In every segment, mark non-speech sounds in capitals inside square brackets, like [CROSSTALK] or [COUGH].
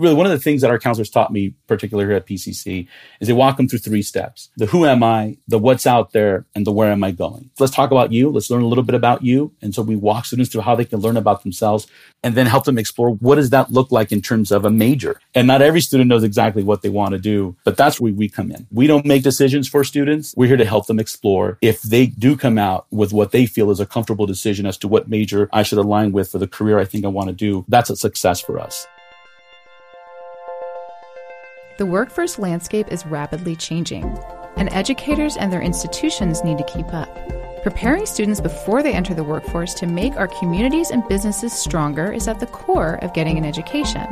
really one of the things that our counselors taught me, particularly here at PCC, is they walk them through three steps. The who am I, the what's out there, and the where am I going. Let's talk about you. Let's learn a little bit about you. And so we walk students through how they can learn about themselves and then help them explore what does that look like in terms of a major. And not every student knows exactly what they want to do, but that's where we come in. We don't make decisions for students. We're here to help them explore. If they do come out with what they feel is a comfortable decision as to what major I should align with for the career I think I want to do, that's a success for us. The workforce landscape is rapidly changing, and educators and their institutions need to keep up. Preparing students before they enter the workforce to make our communities and businesses stronger is at the core of getting an education.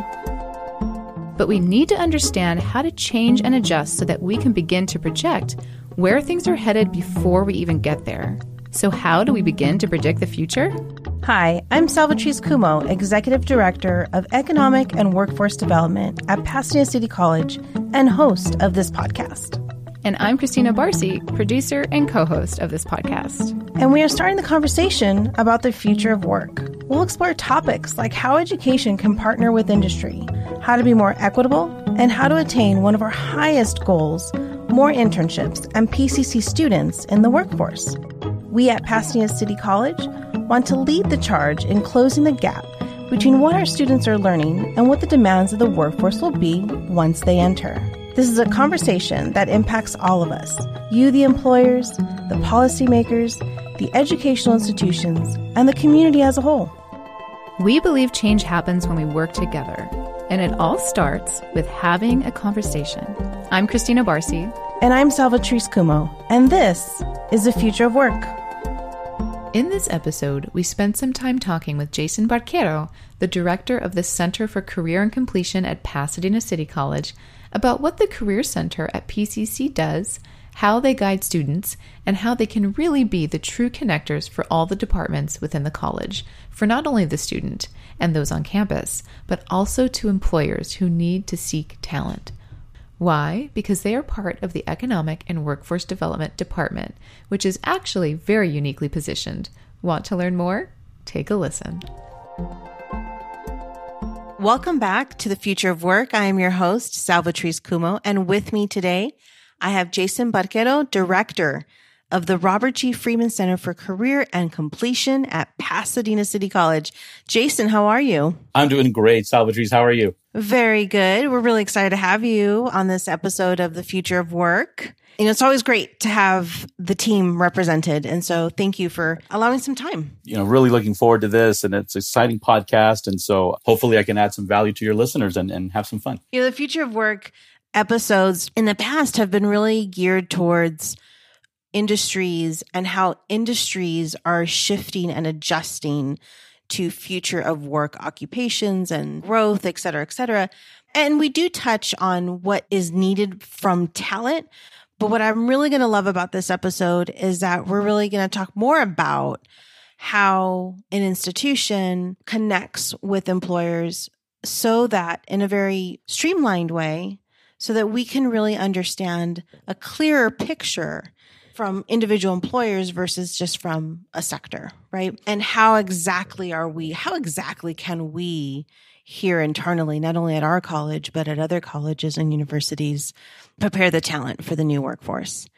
But we need to understand how to change and adjust so that we can begin to project where things are headed before we even get there. So, how do we begin to predict the future? Hi, I'm Salvatrice Cummo, Executive Director of Economic and Workforce Development at Pasadena City College and host of this podcast. And I'm Christina Barcy, producer and co host of this podcast. And we are starting the conversation about the future of work. We'll explore topics like how education can partner with industry, how to be more equitable, and how to attain one of our highest goals more internships and PCC students in the workforce. We at Pasadena City College want to lead the charge in closing the gap between what our students are learning and what the demands of the workforce will be once they enter. This is a conversation that impacts all of us you, the employers, the policymakers, the educational institutions, and the community as a whole. We believe change happens when we work together, and it all starts with having a conversation. I'm Christina Barcy. And I'm Salvatrice Cummo, and this is the future of work. In this episode, we spent some time talking with Jason Barquero, the director of the Center for Career and Completion at Pasadena City College, about what the Career Center at PCC does, how they guide students, and how they can really be the true connectors for all the departments within the college, for not only the student and those on campus, but also to employers who need to seek talent. Why? Because they are part of the Economic and Workforce Development Department, which is actually very uniquely positioned. Want to learn more? Take a listen. Welcome back to the Future of Work. I am your host, Salvatrice Cummo, and with me today, I have Jason Barquero, Director of the Robert G. Freeman Center for Career and Completion at Pasadena City College. Jason, how are you? I'm doing great. Salvatrice, how are you? Very good. We're really excited to have you on this episode of the Future of Work you know, it's always great to have the team represented. And so thank you for allowing some time. You know, really looking forward to this and it's an exciting podcast. And so hopefully I can add some value to your listeners and, and have some fun. You know, the future of work episodes in the past have been really geared towards industries and how industries are shifting and adjusting to future of work occupations and growth, et cetera, et cetera. And we do touch on what is needed from talent, but what I'm really going to love about this episode is that we're really going to talk more about how an institution connects with employers so that in a very streamlined way, so that we can really understand a clearer picture from individual employers versus just from a sector, right? And how exactly are we, how exactly can we here internally, not only at our college, but at other colleges and universities, prepare the talent for the new workforce.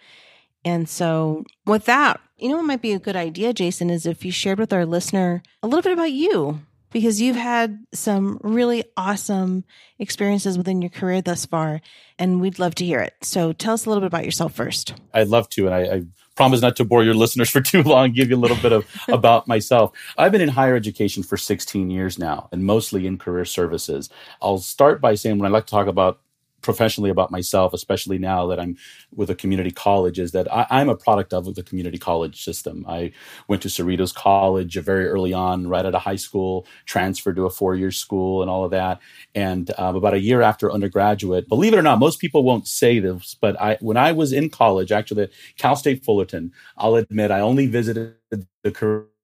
And so, with that, you know what might be a good idea, Jason, is if you shared with our listener a little bit about you, because you've had some really awesome experiences within your career thus far, and we'd love to hear it. So, tell us a little bit about yourself first. I'd love to. And I, I promise not to bore your listeners for [LAUGHS] too long, give you a little bit of [LAUGHS] about myself. I've been in higher education for 16 years now and mostly in career services. I'll start by saying when I like to talk about professionally about myself, especially now that I'm with a community college, is that I, am a product of the community college system. I went to Cerritos College very early on, right out of high school, transferred to a four year school and all of that. And um, about a year after undergraduate, believe it or not, most people won't say this, but I, when I was in college, actually, Cal State Fullerton, I'll admit I only visited the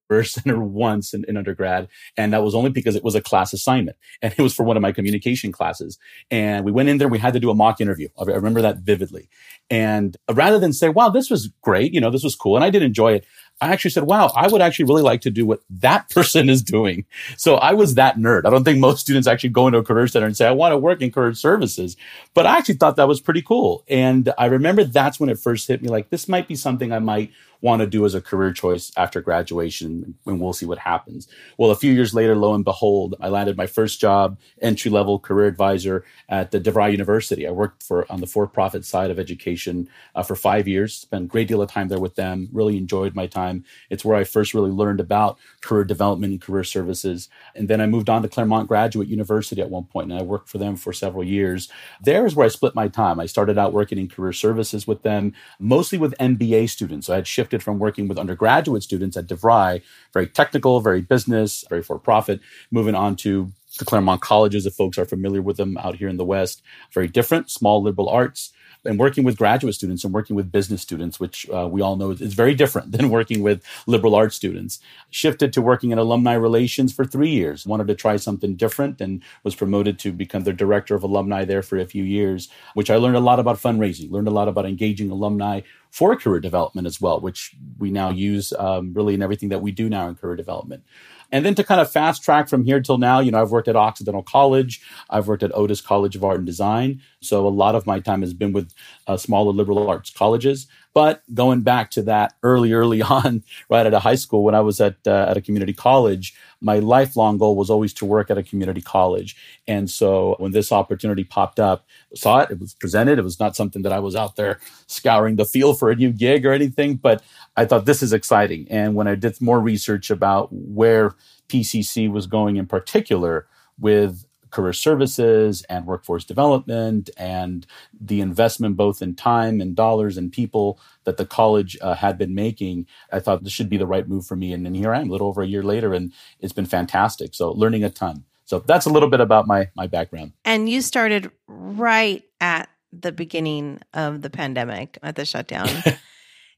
[LAUGHS] center once in, in, undergrad. And that was only because it was a class assignment. And it was for one of my communication classes. And we went in there, we had to do a mock interview. I remember that vividly. And uh, rather than say, wow, this was great, you know, this was cool. And I did enjoy it. I actually said, wow, I would actually really like to do what that [LAUGHS] person is doing. So I was that nerd. I don't think most students actually go into a career center and say, I want to work in career services. But I actually thought that was pretty cool. And I remember that's when it first hit me like, this might be something I might want to do as a career choice after graduation and we'll see what happens. Well, a few years later, lo and behold, I landed my first job, entry level career advisor at the DeVry University. I worked for on the for profit side of education uh, for five years, spent a great deal of time there with them, really enjoyed my time. It's where I first really learned about career development and career services. And then I moved on to Claremont Graduate University at one point and I worked for them for several years. There is where I split my time. I started out working in career services with them, mostly with MBA students. So I had shifted shifted from working with undergraduate students at DeVry, very technical, very business, very for profit, moving on to the Claremont colleges, if folks are familiar with them out here in the West. Very different, small liberal arts and working with graduate students and working with business students, which uh, we all know is very different [LAUGHS] than working with liberal arts students. Shifted to working in alumni relations for three years. Wanted to try something different and was promoted to become the director of alumni there for a few years, which I learned a lot about fundraising, learned a lot about engaging alumni for career development as well, which we now use um, really in everything that we do now in career development. And then to kind of fast track from here till now, you know, I've worked at Occidental College, I've worked at Otis College of Art and Design. So a lot of my time has been with uh, smaller liberal arts colleges. But going back to that early, early [LAUGHS] on, right at a high school when I was at uh, at a community college, my lifelong goal was always to work at a community college. And so when this opportunity popped up, saw it, it was presented. It was not something that I was out there scouring the field for a new gig or anything, but I thought this is exciting. And when I did more research about where PCC was going in particular with career services and workforce development and the investment both in time and dollars and people that the college uh, had been making i thought this should be the right move for me. And then here i am a little over a year later and it's been fantastic. So learning a ton. So that's a little bit about my my background. And you started right at the beginning of the pandemic at the shutdown. [LAUGHS]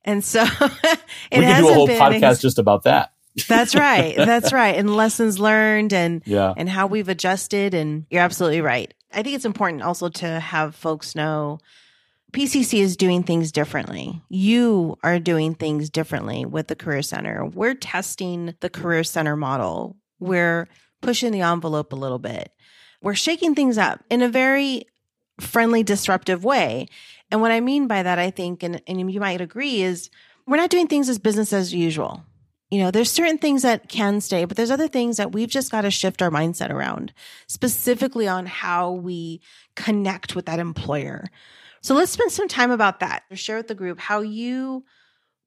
And so [LAUGHS] we can do a whole podcast ex- just about that that's right. That's right. And lessons learned and yeah. and how we've adjusted and you're absolutely right. I think it's important also to have folks know PCC is doing things differently. You are doing things differently with the Career Center. We're testing the Career Center model. We're pushing the envelope a little bit. We're shaking things up in a very friendly, disruptive way. And what I mean by that, I think, and, and you might agree, is we're not doing things as business as usual you know, there's certain things that can stay, but there's other things that we've just got to shift our mindset around, specifically on how we connect with that employer. So let's spend some time about that. Share with the group how you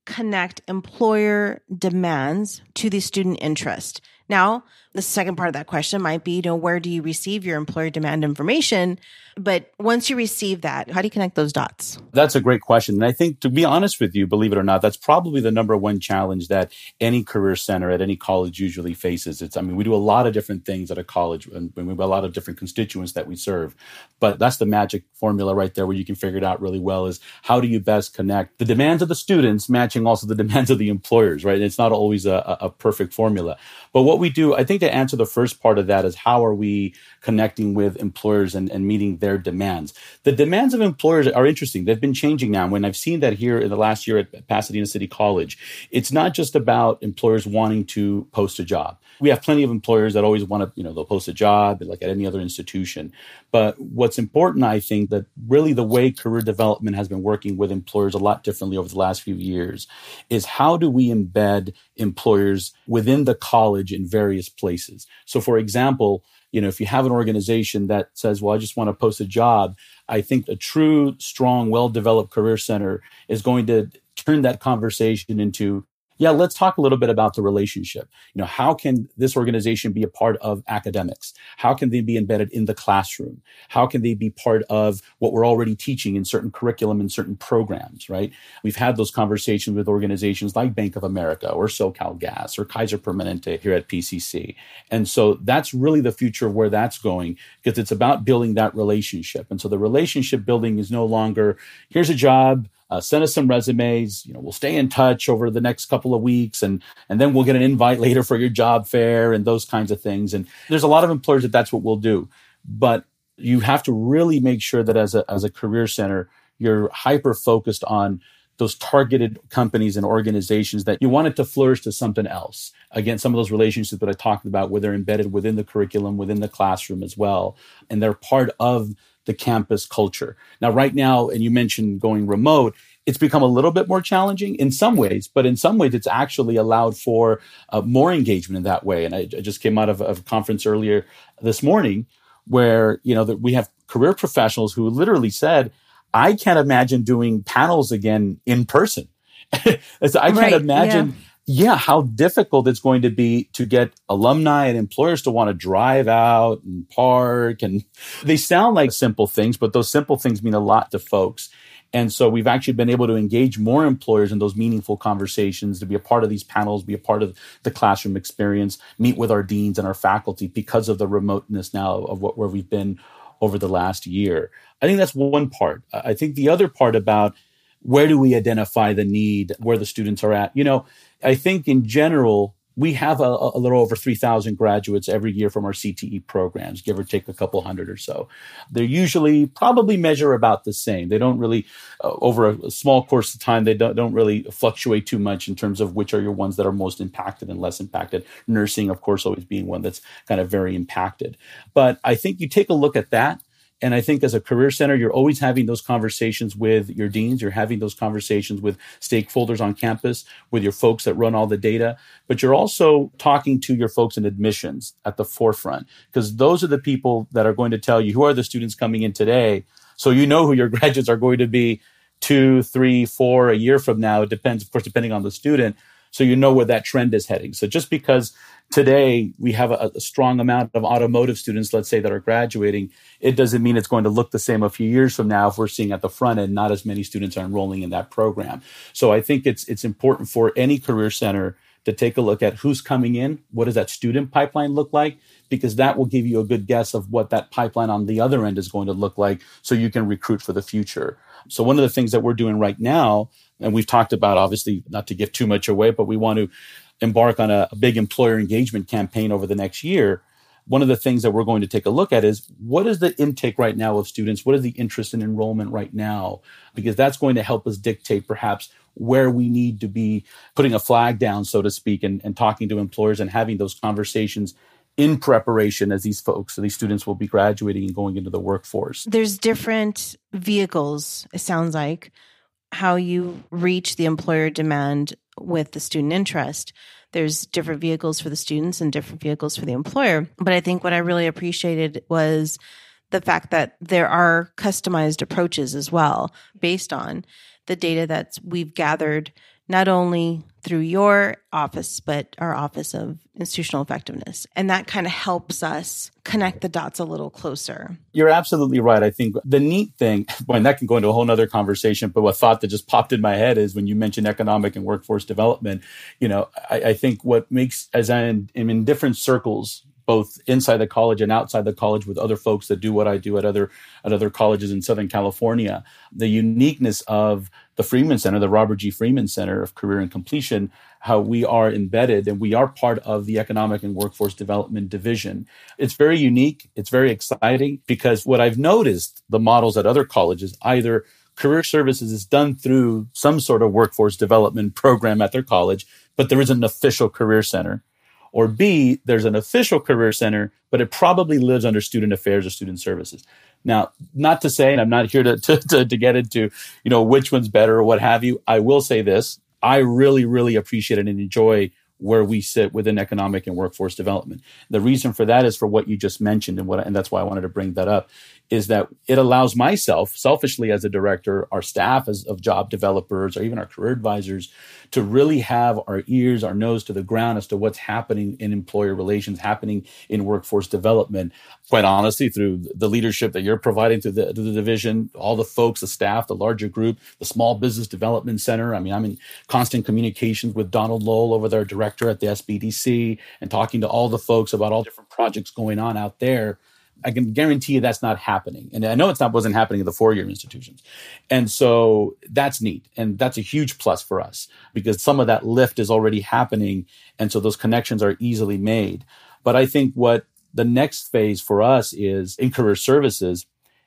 connect employer demands to the student interest. Now, the second part of that question might be, you know, where do you receive your employer demand information? But once you receive that, how do you connect those dots? That's a great question. And I think to be honest with you, believe it or not, that's probably the number one challenge that any career center at any college usually faces. It's, I mean, we do a lot of different things at a college and we have a lot of different constituents that we serve. But that's the magic formula right there where you can figure it out really well is how do you best connect the demands of the students matching also the [LAUGHS] demands of the employers, right? And it's not always a, a perfect formula. But what we do, I think to answer the first part of that is how are we connecting with employers and, and meeting their demands? The demands of employers are interesting. They've been changing now. When I've seen that here in the last year at Pasadena City College, it's not just about employers wanting to post a job. We have plenty of employers that always want to, you know, they'll post a job like at any other institution. But what's important, I think, that really the way career development has been working with employers a lot differently over the last few years is how do we embed employers within the college in various places? So, for example, you know, if you have an organization that says, well, I just want to post a job, I think a true, strong, well developed career center is going to turn that conversation into yeah, let's talk a little bit about the relationship. You know, how can this organization be a part of academics? How can they be embedded in the classroom? How can they be part of what we're already teaching in certain curriculum and certain programs, right? We've had those conversations with organizations like Bank of America or SoCal Gas or Kaiser Permanente here at PCC. And so that's really the future of where that's going because it's about building that relationship. And so the relationship building is no longer, here's a job, uh, send us some resumes. You know, we'll stay in touch over the next couple of weeks, and and then we'll get an invite [LAUGHS] later for your job fair and those kinds of things. And there's a lot of employers that that's what we'll do, but you have to really make sure that as a as a career center, you're hyper focused on those targeted companies and organizations that you want it to flourish to something else. Again, some of those relationships that I talked about where they're embedded within the curriculum, within the classroom as well, and they're part of the campus culture. Now, right now, and you mentioned going remote, it's become a little bit more challenging in some ways, but in some ways, it's actually allowed for uh, more engagement in that way. And I, I just came out of, of, a conference earlier this morning where you know that we have career professionals who literally said, "I can't imagine doing panels again in person." [LAUGHS] so I can't right, imagine. Yeah yeah, how difficult it's going to be to get alumni and employers to want to drive out and park. And [LAUGHS] they sound like simple things, but those simple things mean a lot to folks. And so we've actually been able to engage more employers in those meaningful conversations, to be a part of these panels, be a part of the classroom experience, meet with our deans and our faculty because of the remoteness now of what where we've been over the last year. I think that's one part. I think the other part about where do we identify the need, where the students are at, you know, I think in general, we have a, a, little over 3,000 graduates every year from our CTE programs, give or take a couple hundred or so. They're usually probably measure about the same. They don't really, uh, over a, a, small course of time, they don't, don't really fluctuate too much in terms of which are your ones that are most impacted and less impacted. Nursing, of course, always being one that's kind of very impacted. But I think you take a look at that and I think as a career center, you're always having those conversations with your deans. You're having those conversations with stakeholders on campus, with your folks that run all the data. But you're also talking to your folks in admissions at the forefront, because those are the people that are going to tell you who are the students coming in today. So you know who your [LAUGHS] graduates are going to be two, three, four, a year from now. It depends, of course, depending on the student. So you know where that trend is heading. So just because today we have a, a, strong amount of automotive students, let's say, that are graduating, it doesn't mean it's going to look the same a few years from now if we're seeing at the front end not as many students are enrolling in that program. So I think it's it's important for any career center to take a look at who's coming in, what does that student pipeline look like, because that will give you a good guess of what that pipeline on the other end is going to look like so you can recruit for the future. So one of the things that we're doing right now and we've talked about obviously not to give too much away, but we want to embark on a, a big employer engagement campaign over the next year one of the things that we're going to take a look at is what is the intake right now of students? What is the interest in enrollment right now? Because that's going to help us dictate perhaps where we need to be putting a flag down, so to speak, and, and talking to employers and having those conversations in preparation as these folks, so these students will be graduating and going into the workforce. There's different vehicles, it sounds like, how you reach the employer demand with the student interest. There's different vehicles for the students and different vehicles for the employer. But I think what I really appreciated was the fact that there are customized approaches as well based on the data that we've gathered not only through your office, but our Office of Institutional Effectiveness. And that kind of helps us connect the dots a little closer. You're absolutely right. I think the neat thing, [LAUGHS] boy, and that can go into a whole nother conversation, but what thought that just popped in my head is when you mentioned economic and workforce development, you know, I, I think what makes, as I'm in different circles both inside the college and outside the college with other folks that do what I do at other at other colleges in Southern California. The uniqueness of the Freeman Center, the Robert G. Freeman Center of Career and Completion, how we are embedded and we are part of the Economic and Workforce Development Division. It's very unique. It's very exciting because what I've noticed the models at other colleges either career services is done through some sort of workforce development program at their college, but there isn't an official career center or B, there's an official career center, but it probably lives under student affairs or student services. Now, not to say, and I'm not here to, [LAUGHS] to, to, to get into, you know, which one's better or what have you. I will say this. I really, really appreciate it and enjoy where we sit within economic and workforce development. The reason for that is for what you just mentioned, and what, and that's why I wanted to bring that up, is that it allows myself, selfishly as a director, our staff as of job developers, or even our career advisors, to really have our ears, our nose to the ground as to what's happening in employer relations, happening in workforce development. Quite honestly, through the leadership that you're providing to the, to the division, all the folks, the staff, the larger group, the Small Business Development Center. I mean, I'm in constant communications with Donald Lowell over there, director at the SBDC, and talking to all the folks about all different projects going on out there I can guarantee you that's not happening. And I know it's not wasn't happening in the four-year institutions. And so that's neat. And that's a huge plus for us because some of that lift is already happening. And so those connections are easily made. But I think what the next phase for us is in career services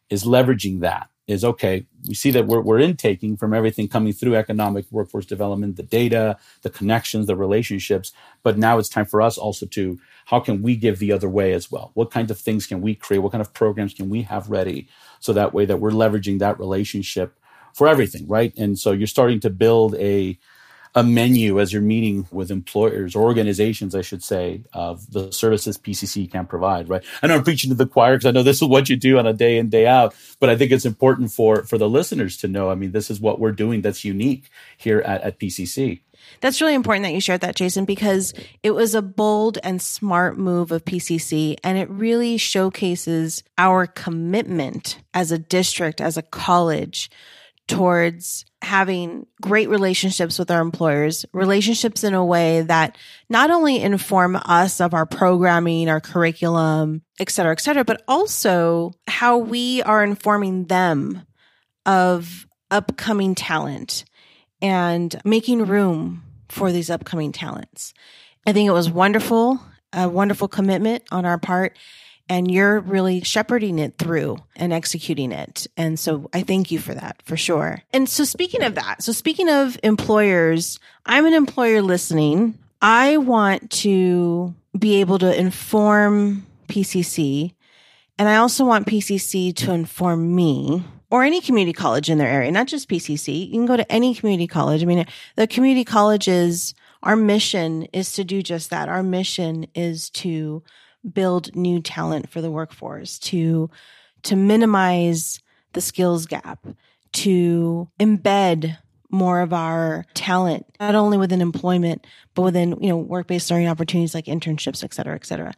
is leveraging that is okay, we see that we're, we're intaking from everything coming through economic workforce development, the data, the connections, the relationships. But now it's time for us also to how can we give the other way as well? What kinds of things can we create? What kind of programs can we have ready so that way that we're leveraging that relationship for everything, right? And so you're starting to build a a menu as you're meeting with employers or organizations, I should say, of the services PCC can provide, right? I know I'm preaching to the choir because I know this is what you do on a day in, day out, but I think it's important for, for the listeners to know. I mean, this is what we're doing that's unique here at, at PCC. That's really important that you shared that, Jason, because it was a bold and smart move of PCC, and it really showcases our commitment as a district, as a college, towards having great relationships with our employers, relationships in a way that not only inform us of our programming, our curriculum, et cetera, et cetera, but also how we are informing them of upcoming talent and making room for these upcoming talents. I think it was wonderful, a wonderful commitment on our part and you're really shepherding it through and executing it. And so I thank you for that for sure. And so speaking of that, so speaking of employers, I'm an employer listening. I want to be able to inform PCC and I also want PCC to inform me or any community college in their area, not just PCC. You can go to any community college. I mean, the community colleges, our mission is to do just that. Our mission is to build new talent for the workforce, to to minimize the skills gap, to embed more of our talent, not only within employment, but within, you know, work-based learning opportunities like internships, et cetera, et cetera.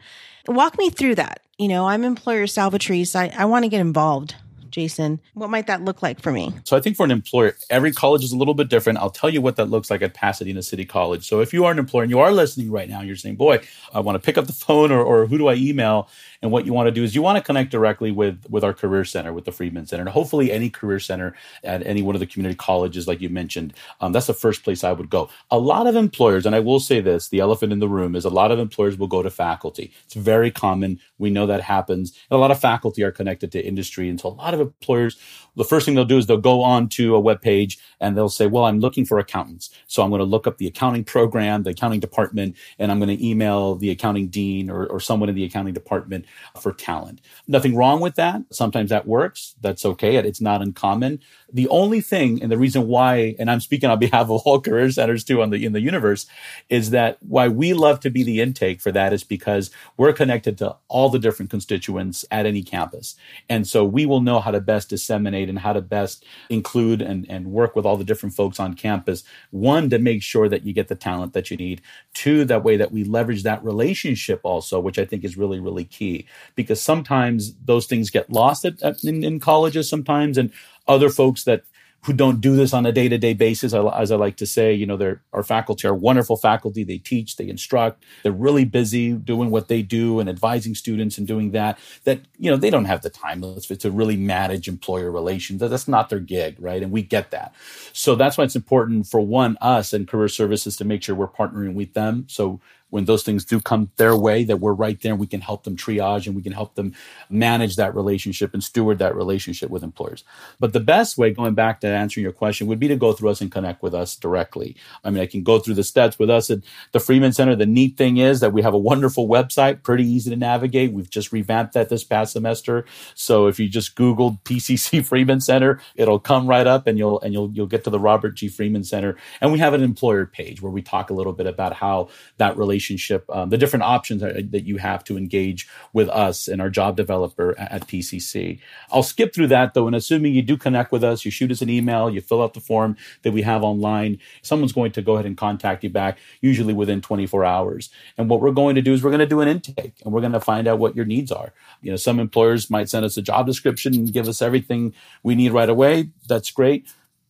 Walk me through that. You know, I'm employer Salvatrice. I, I want to get involved. Jason? What might that look like for me? So I think for an employer, every college is a little bit different. I'll tell you what that looks like at Pasadena City College. So if you are an employer and you are listening right now, you're saying, boy, I want to pick up the phone or, or who do I email? And what you want to do is you want to connect directly with, with our career center, with the Freeman Center, and hopefully any career center at any one of the community colleges, like you mentioned. Um, that's the first place I would go. A lot of employers, and I will say this, the elephant in the room is a lot of employers will go to faculty. It's very common. We know that happens. And a lot of faculty are connected to industry. And so a lot of employers the first thing they'll do is they'll go on to a web page and they'll say, well, I'm looking for accountants. So I'm going to look up the accounting program, the accounting department, and I'm going to email the accounting dean or, or someone in the accounting department for talent. Nothing wrong with that. Sometimes that works. That's okay. It's not uncommon. The only thing, and the reason why, and I'm speaking on behalf of all career centers too on the in the universe, is that why we love to be the intake for that is because we're connected to all the different constituents at any campus. And so we will know how to best disseminate and how to best include and, and work with all the different folks on campus. One, to make sure that you get the talent that you need. Two, that way that we leverage that relationship also, which I think is really, really key because sometimes those things get lost at, at in, in colleges sometimes. And other folks that who don't do this on a day-to-day basis as i like to say you know our faculty are wonderful faculty. They teach they instruct. They're really busy doing what they do and advising students and doing that that you know they don't have the time to really manage employer relations. That's not their gig right? And we get that. So that's why it's important for one us and career services to make sure we're partnering with them. So when those things do come their way, that we're right there and we can help them triage and we can help them manage that relationship and steward that relationship with employers. But the best way, going back to answering your question, would be to go through us and connect with us directly. I mean, I can go through the steps with us at the Freeman Center. The neat thing is that we have a wonderful website, pretty easy to navigate. We've just revamped that this past semester. So if you just Googled PCC [LAUGHS] Freeman Center, it'll come right up and you'll, and you'll, you'll get to the Robert G. Freeman Center. And we have an employer page where we talk a little bit about how that relationship relationship, um, the different options that you have to engage with us and our job developer at, at PCC. I'll skip through that though, and assuming you do connect with us, you shoot us an email, you fill out the form that we have online, someone's going to go ahead and contact you back, usually within 24 hours. And what we're going to do is we're going to do an intake and we're going to find out what your needs are. You know, some employers might send us a job description and give us everything we need right away. That's great.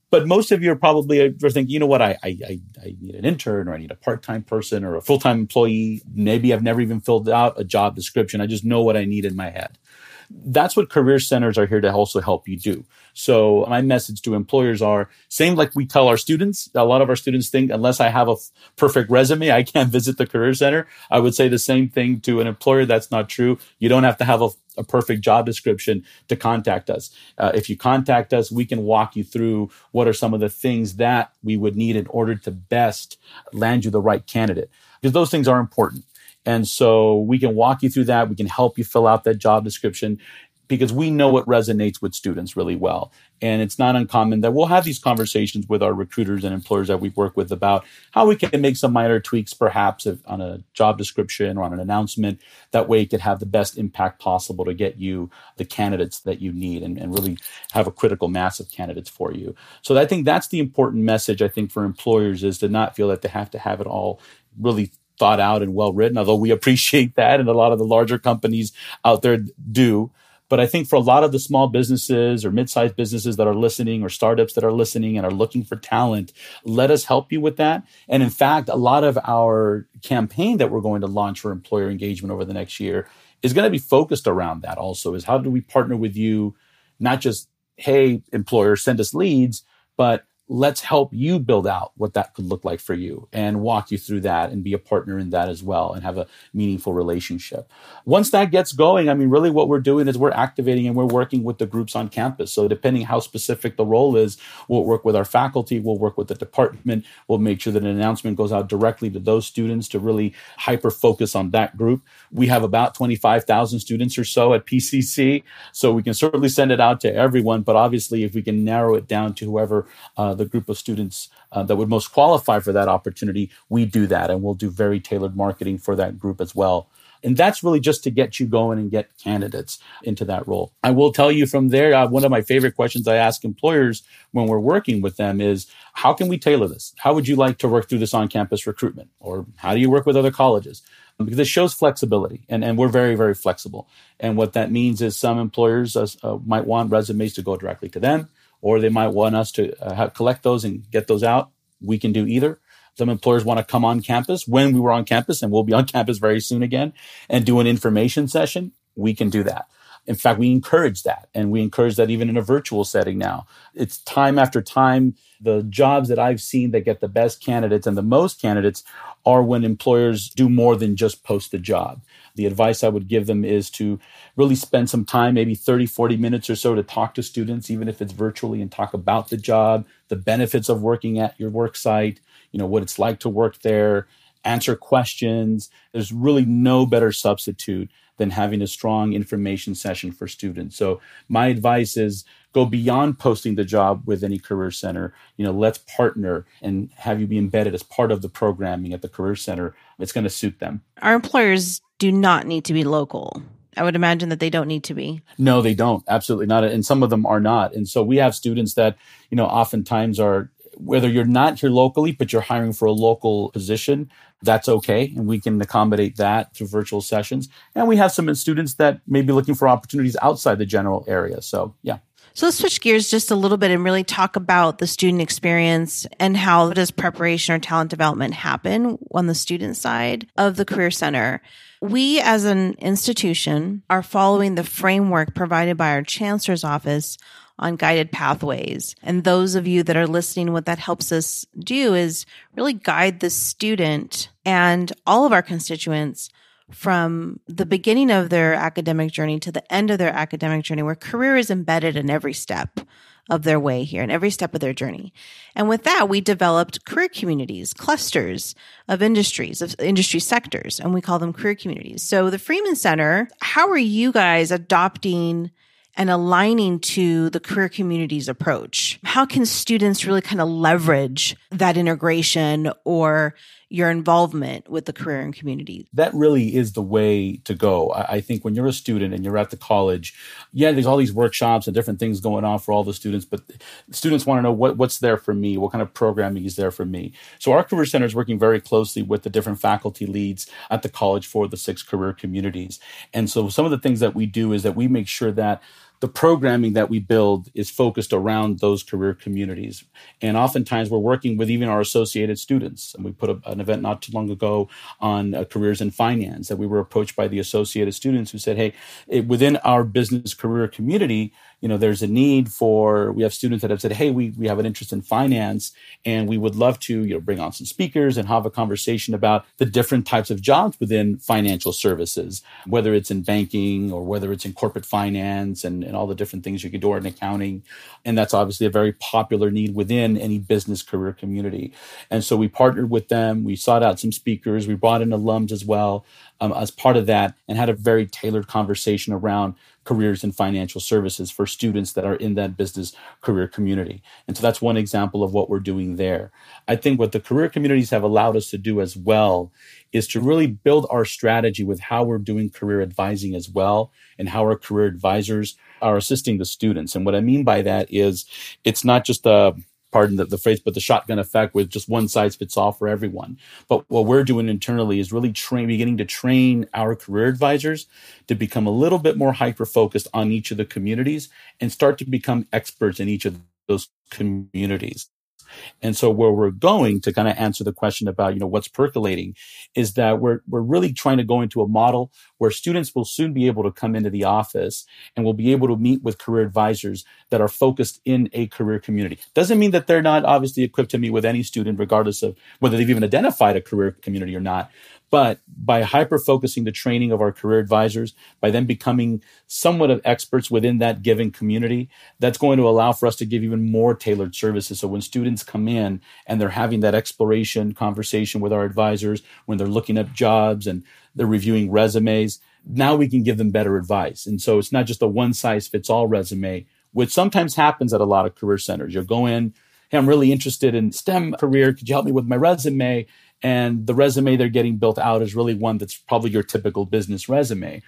But most of you are probably are thinking, you know what, I, I, I need an intern or I need a part-time person or a full-time employee. Maybe I've never even filled out a job description. I just know what I need in my head. That's what career centers are here to also help you do. So my message to employers are same like we tell our students. A lot of our students think unless I have a f- perfect resume, I can't [LAUGHS] visit the career center. I would say the same thing to an employer. That's not true. You don't have to have a, a perfect job description to contact us. Uh, if you contact us, we can walk you through what are some of the things that we would need in order to best land you the right candidate because those things are important. And so we can walk you through that. We can help you fill out that job description because we know what resonates with students really well. And it's not uncommon that we'll have these conversations with our recruiters and employers that we work with about how we can make some minor tweaks, perhaps if, on a job description or on an announcement. That way, it could have the best impact possible to get you the candidates that you need and, and really have a critical mass of candidates for you. So I think that's the important message, I think, for employers is to not feel that they have to have it all really thought out and well written, although we [LAUGHS] appreciate that. And a lot of the larger companies out there do. But I think for a lot of the small businesses or mid-sized businesses that are listening or startups that are listening and are looking for talent, let us help you with that. And in fact, a lot of our campaign that we're going to launch for employer engagement over the next year is going to be focused around that also is how do we partner with you, not just, hey, employer, send us leads, but let's help you build out what that could look like for you and walk you through that and be a partner in that as well and have a meaningful relationship. Once that gets going, I mean, really what we're doing is we're activating and we're working with the groups on campus. So depending how specific the role is, we'll work with our faculty, we'll work with the department, we'll make sure that an announcement goes out directly to those students to really hyper focus on that group. We have about 25,000 students or so at PCC, so we can certainly send it out to everyone, but obviously if we can narrow it down to whoever uh, the group of students uh, that would most qualify for that opportunity, we do that. And we'll do very tailored marketing for that group as well. And that's really just to get you going and get candidates into that role. I will tell you from there, uh, one of my favorite questions I ask employers when we're working with them is how can we tailor this? How would you like to work through this on campus recruitment? Or how do you work with other colleges? Because it shows flexibility and, and we're very, very flexible. And what that means is some employers uh, uh might want resumes to go directly to them or they might want us to uh, have, collect those and get those out. We can do either. Some employers want to come on campus when we were on campus, and we'll be on [LAUGHS] campus very soon again, and do an information session. We can do that. In fact, we encourage that, and we encourage that even in a virtual setting now. It's time after time. The jobs that I've seen that get the best candidates and the most candidates are when employers do more than just post a job the advice I would give them is to really spend some time, maybe 30, 40 minutes or so to talk to students, even if it's virtually, and talk about the job, the benefits of working at your work site, you know, what it's like to work there, answer questions. There's really no better substitute than having a strong information session for students. So my advice is go beyond posting the job with any career center. You know, let's partner and have you be embedded as part of the programming at the career center. It's going to suit them. Our employers do not need to be local. I would imagine that they don't need to be. No, they don't. Absolutely not. And some of them are not. And so we have students that, you know, oftentimes are whether you're not here locally, but you're hiring for a local position, that's okay. And we can accommodate that through virtual sessions. And we have some students that may be looking for opportunities outside the general area. So, yeah. So let's switch gears just a little bit and really talk about the student experience and how does preparation or talent development happen on the student side of the Career Center. We as an institution are following the framework provided by our chancellor's office on guided pathways. And those of you that are listening, what that helps us do is really guide the student and all of our constituents from the beginning of their academic journey to the end of their academic journey, where career is embedded in every step of their way here and every step of their journey. And with that, we developed career communities, clusters of industries, of industry sectors, and we call them career communities. So the Freeman Center, how are you guys adopting and aligning to the career communities approach? How can students really kind of leverage that integration or your involvement with the career and community. That really is the way to go. I, think when you're a student and you're at the college, yeah, there's all these workshops and different things going on for all the students, but students want to know what, what's there for me, what kind of programming is there for me. So our career center is working very closely with the different faculty leads at the college for the six career communities. And so some of the things that we do is that we make sure that the programming that we build is focused around those career communities. And oftentimes we're working with even our associated students. And we put a, an event not too long ago on uh, careers in finance that we were approached by the associated students who said, hey, it, within our business career community, you know, there's a need for, we have students that have said, hey, we, we have an interest in finance and we would love to, you know, bring on some speakers and have a conversation about the different types of jobs within financial services, whether it's in banking or whether it's in corporate finance and, and all the different things you can do in accounting. And that's obviously a very popular need within any business career community. And so we partnered with them. We sought out some speakers. We brought in alums as well um, as part of that and had a very tailored conversation around careers in financial services for students that are in that business career community. And so that's one example of what we're doing there. I think what the career communities have allowed us to do as well is to really build our strategy with how we're doing career advising as well and how our career advisors are assisting the students. And what I mean by that is it's not just a pardon the, the, phrase, but the shotgun effect with just one size fits all for everyone. But what we're doing internally is really train, beginning to train our career advisors to become a little bit more hyper focused on each of the communities and start to become experts in each of those communities. And so where we're going to kind of answer the question about, you know, what's percolating is that we're, we're really trying to go into a model where students will soon be able to come into the office and will be able to meet with career advisors that are focused in a career community. Doesn't mean that they're not obviously equipped to meet with any student, regardless of whether they've even identified a career community or not. But by hyper focusing the training of our career advisors, by them becoming somewhat of experts within that given community, that's going to allow for us to give even more tailored services. So when students come in and they're having that exploration conversation with our advisors, when they're looking up jobs and they're reviewing resumes, now we can give them better advice. And so it's not just a one size fits all resume, which sometimes happens at a lot of career centers. You'll go in, hey, I'm really interested in STEM career. Could you help me with my resume? And the resume they're getting built out is really one that's probably your typical business resume,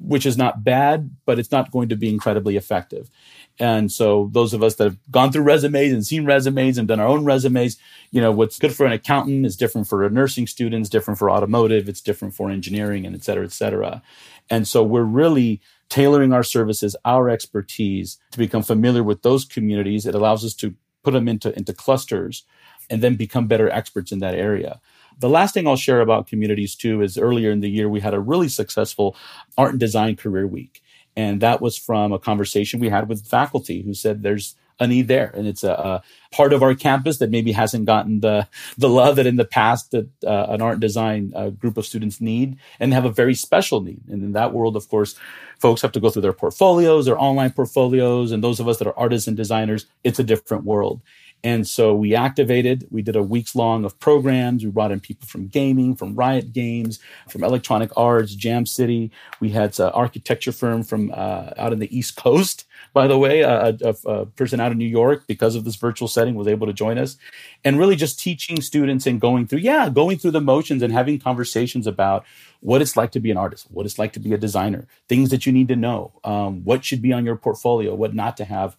which is not bad, but it's not going to be incredibly effective. And so those of us that have gone through resumes and seen resumes and done our own resumes, you know, what's good for an accountant is different for a nursing student, it's different for automotive, it's different for engineering and et cetera, et cetera. And so we're really tailoring our services, our expertise to become familiar with those communities. It allows us to put them into, into clusters and then become better experts in that area. The last thing I'll share about communities too is earlier in the year, we had a really successful art and design career week. And that was from a conversation we had with faculty who said there's a need there. And it's a, a part of our campus that maybe hasn't gotten the, the love that in the past that uh, an art and design uh, group of students need and have a very special need. And in that world, of course, folks have to go through their portfolios, their online portfolios. And those of us that are artists and designers, it's a different world. And so we activated, we did a weeks long of programs. We brought in people from gaming, from Riot Games, from Electronic Arts, Jam City. We had an architecture firm from uh, out in the East Coast, [LAUGHS] by the way, a, a, a, person out of New York, because of this virtual setting, was able to join us. And really just teaching students and going through, yeah, going through the motions and having conversations about what it's like to be an artist, what it's like to be a designer, things that you need to know, um, what should be on your portfolio, what not to have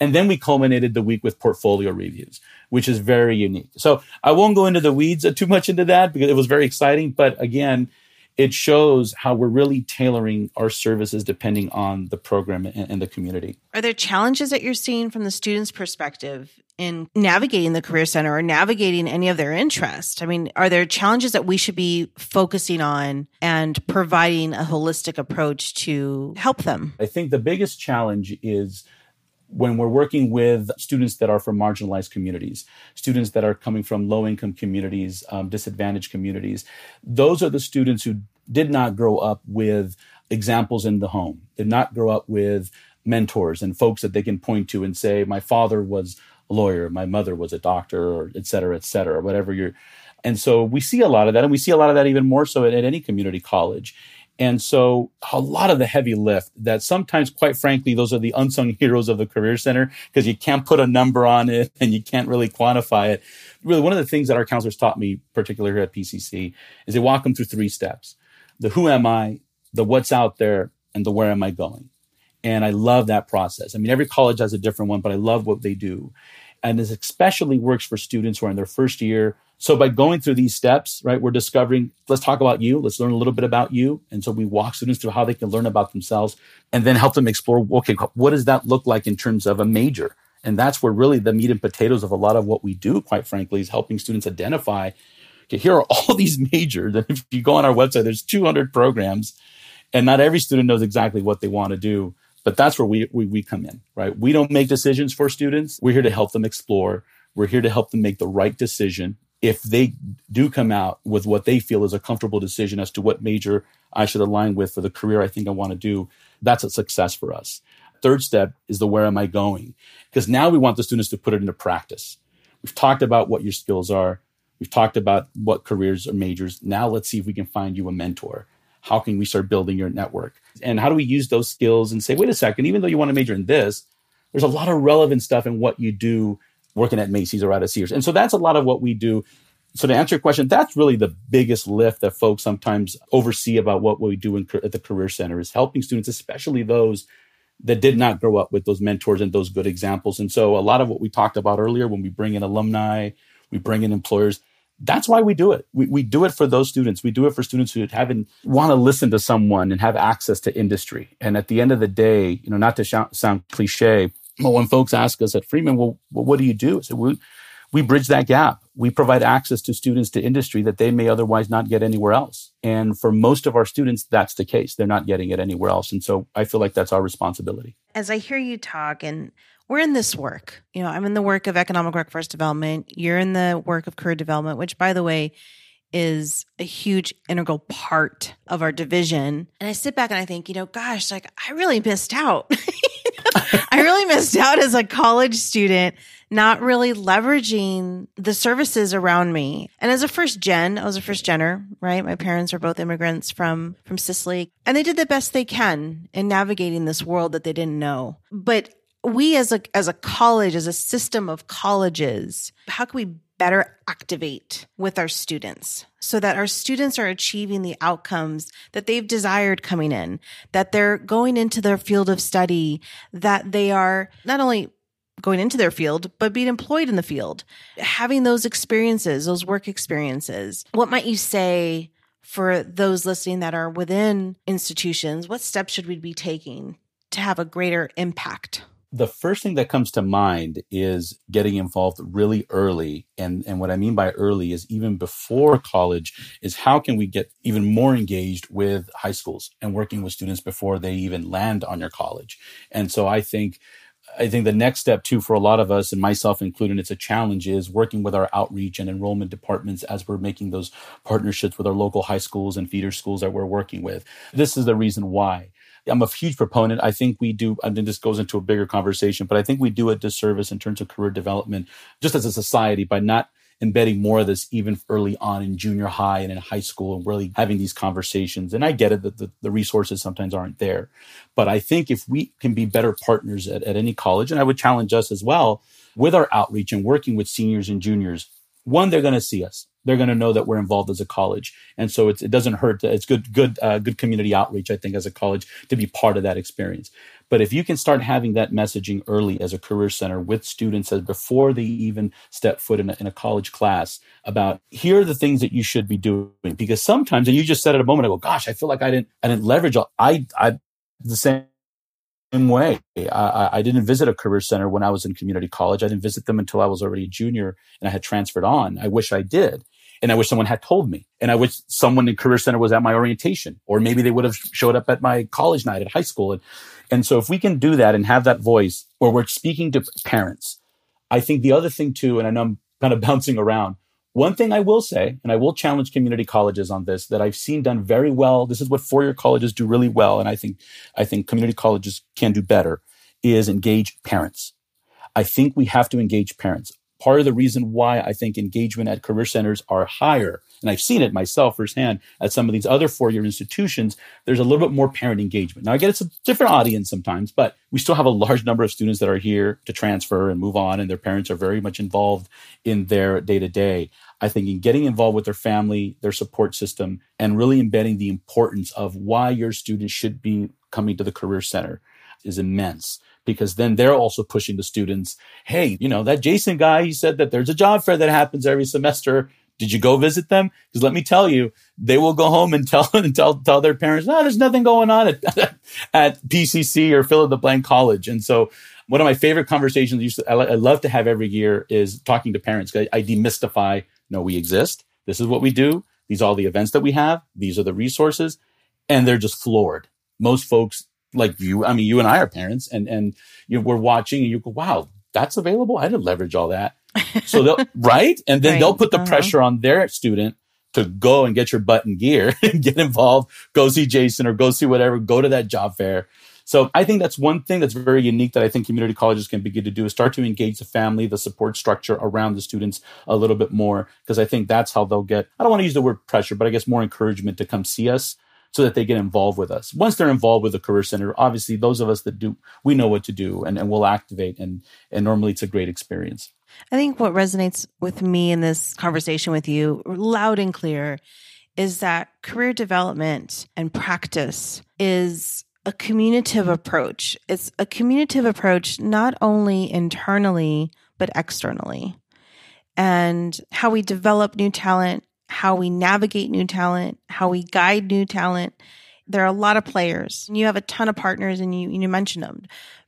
and then we culminated the week with portfolio reviews, which is very unique. So I won't go into the weeds uh, too much into that because it was very exciting. But again, it shows how we're really tailoring our services depending on the program and, and the community. Are there challenges that you're seeing from the student's perspective in navigating the career center or navigating any of their interest? I mean, are there challenges that we should be focusing on and providing a holistic approach to help them? I think the biggest challenge is when we're working with students that are from marginalized communities, students that are coming from low income communities, um, disadvantaged communities, those are the students who did not grow up with examples in the home, did not grow up with mentors and folks that they can point to and say, my father was a lawyer, my mother was a doctor, or et cetera, et cetera, whatever you're. And so we see a lot of that, and we see a lot of that even more so at, at any community college. And so a lot of the heavy lift that sometimes, quite frankly, those are the unsung [LAUGHS] heroes of the career center because you can't put a number on it and you can't really quantify it. Really, one of the things that our counselors taught me, particularly here at PCC, is they walk them through three steps. The who am I, the what's out there, and the where am I going. And I love that process. I mean, every college has a different one, but I love what they do. And this especially works for students who are in their first year, So by going through these steps, right, we're discovering, let's talk about you. Let's learn a little bit about you. And so we walk students through how they can learn about themselves and then help them explore, okay, what does that look like in terms of a major? And that's where really the meat and potatoes of a lot of what we do, quite frankly, is helping students identify, okay, here are [LAUGHS] all these majors. And if you go on our website, there's 200 programs and not every student knows exactly what they want to do. But that's where we, we, we come in, right? We don't make decisions for students. We're here to help them explore. We're here to help them make the right decision if they do come out with what they feel is a comfortable decision as to what major I should align with for the career I think I want to do, that's a success for us. Third step is the where am I going? Because now we want the students to put it into practice. We've talked about what your skills are. We've talked about what careers or majors. Now let's see if we can find you a mentor. How can we start building your network? And how do we use those skills and say, wait a second, even though you want to major in this, there's a lot of relevant stuff in what you do working at Macy's or at a Sears. And so that's a lot of what we do. So to answer your question, that's really the biggest lift that folks sometimes oversee about what we do in, at the Career Center is helping students, especially those that did not grow up with those mentors and those good examples. And so a lot of what we talked about earlier, when we bring in alumni, we bring in employers, that's why we do it. We, we do it for those students. We do it for students who haven't want to listen to someone and have access to industry. And at the end of the day, you know, not to sound cliche, but when folks ask us at Freeman, well, well what do you do? So we, we bridge that gap. We provide access to students to industry that they may otherwise not get anywhere else. And for most of our students, that's the case. They're not getting it anywhere else. And so I feel like that's our responsibility. As I hear you talk, and we're in this work, you know, I'm in the work of economic workforce development. You're in the work of career development, which, by the way, is a huge integral part of our division. And I sit back and I think, you know, gosh, like I really missed out. [LAUGHS] [LAUGHS] I really missed out as a college student, not really leveraging the services around me. And as a first gen, I was a first gener, right? My parents are both immigrants from, from Sicily and they did the best they can in navigating this world that they didn't know. But we as a, as a college, as a system of colleges, how can we better activate with our students so that our students are achieving the outcomes that they've desired coming in, that they're going into their field of study, that they are not only going into their field, but being employed in the field, having those experiences, those work experiences. What might you say for those listening that are within institutions? What steps should we be taking to have a greater impact? The first thing that comes to mind is getting involved really early. And, and what I mean by early is even before college is how can we get even more engaged with high schools and working with students before they even land on your college. And so I think I think the next step too for a lot of us and myself included, it's a challenge is working with our outreach and enrollment departments as we're making those partnerships with our local high schools and feeder schools that we're working with. This is the reason why. I'm a huge proponent. I think we do, I mean, this goes into a bigger conversation, but I think we do a disservice in terms of career development just as a society by not embedding more of this even early on in junior high and in high school and really having these conversations. And I get it that the, the resources sometimes aren't there. But I think if we can be better partners at, at any college, and I would challenge us as well with our outreach and working with seniors and juniors, one, they're going to see us they're going to know that we're involved as a college. And so it doesn't hurt. It's good, good, uh, good community outreach, I think, as a college to be part of that experience. But if you can start having that messaging early as a career center with students as before they even step foot in a, in a college class about here are the things that you should be doing, because sometimes, and you just said it a moment ago, gosh, I feel like I didn't, I didn't leverage. all, I, I, the same way. I, I, didn't visit a career center when I was in community college. I didn't visit them until I was already a junior and I had transferred on. I wish I did. And I wish someone had told me. And I wish someone in Career Center was at my orientation, or maybe they would have showed up at my college night at high school. And, and so if we can do that and have that voice, or we're speaking to parents, I think the other thing too, and I know I'm kind of [LAUGHS] bouncing around. One thing I will say, and I will challenge community colleges on this, that I've seen done very well. This is what four-year colleges do really well, and I think I think community colleges can do better. Is engage parents. I think we have to engage parents part of the reason why I think engagement at career centers are higher, and I've seen it myself firsthand at some of these other four year institutions, there's a little bit more parent engagement. Now, I get it's a different audience sometimes, but we still have a large number of students that are here to transfer and move on, and their parents are very much involved in their day to day. I think in getting involved with their family, their support system, and really embedding the importance of why your students should be coming to the career center is immense because then they're also pushing the students. Hey, you know, that Jason guy, he said that there's a job fair that happens every semester. Did you go visit them? Because let me tell you, they will go home and [LAUGHS] tell and tell tell their parents, no, there's nothing going on at, [LAUGHS] at PCC or fill in the blank college. And so one of my favorite conversations I, love to have every year is talking to parents. I, I demystify, no, we exist. This is what we do. These are all the events that we have. These are the resources. And they're just floored. Most folks like you, I mean, you and I are parents and, and you know, we're watching and you go, wow, that's available. I didn't leverage all that. [LAUGHS] So they'll, right. And then right. they'll put the uh-huh. pressure on their student to go and get your butt in gear [LAUGHS] and get involved, go see Jason or go see whatever, go to that job fair. So I think that's one thing that's very unique that I think community colleges can begin to do is start to engage the family, the support structure around the students a little bit more. Because I think that's how they'll get, I don't want to use the word pressure, but I guess more encouragement to come see us so that they get involved with us. Once they're involved with the career center, obviously those of us that do, we know what to do and, and we'll activate and, and normally it's a great experience. I think what resonates with me in this conversation with you loud and clear is that career development and practice is a communicative approach. It's a communicative approach not only internally, but externally. And how we develop new talent, how we navigate new talent, how we guide new talent. There are a lot of players. You have a ton of partners and you, you mentioned them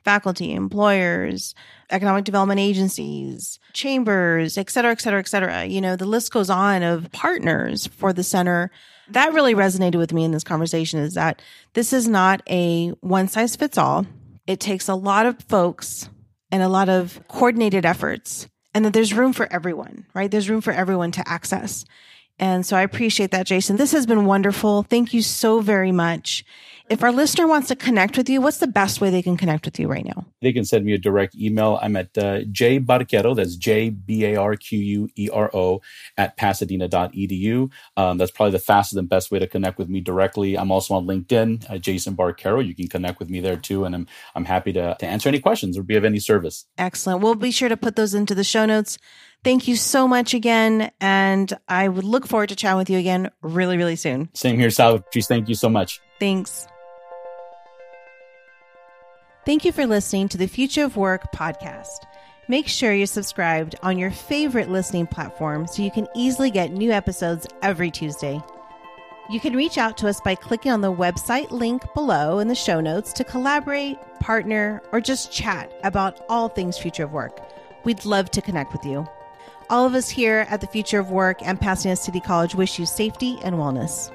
faculty, employers, economic development agencies, chambers, et cetera, et cetera, et cetera. You know, the list goes on of partners for the center. That really resonated with me in this conversation is that this is not a one size fits all. It takes a lot of folks and a lot of coordinated efforts and that there's room for everyone, right? There's room for everyone to access. And so I appreciate that, Jason. This has been wonderful. Thank you so very much. If our listener wants to connect with you, what's the best way they can connect with you right now? They can send me a direct email. I'm at uh, jbarquero, that's J B A R Q U E R O, at pasadena.edu. Um, that's probably the fastest and best way to connect with me directly. I'm also on LinkedIn, uh, Jason Barquero. You can connect with me there too. And I'm, I'm happy to, to answer any questions or be of any service. Excellent. We'll be sure to put those into the show notes. Thank you so much again. And I would look forward to chatting with you again really, really soon. Same here, Sal. Thank you so much. Thanks. Thank you for listening to the Future of Work podcast. Make sure you're subscribed on your favorite listening platform so you can easily get new episodes every Tuesday. You can reach out to us by clicking on the website link below in the show notes to collaborate, partner, or just chat about all things Future of Work. We'd love to connect with you. All of us here at the Future of Work and Pasadena City College wish you safety and wellness.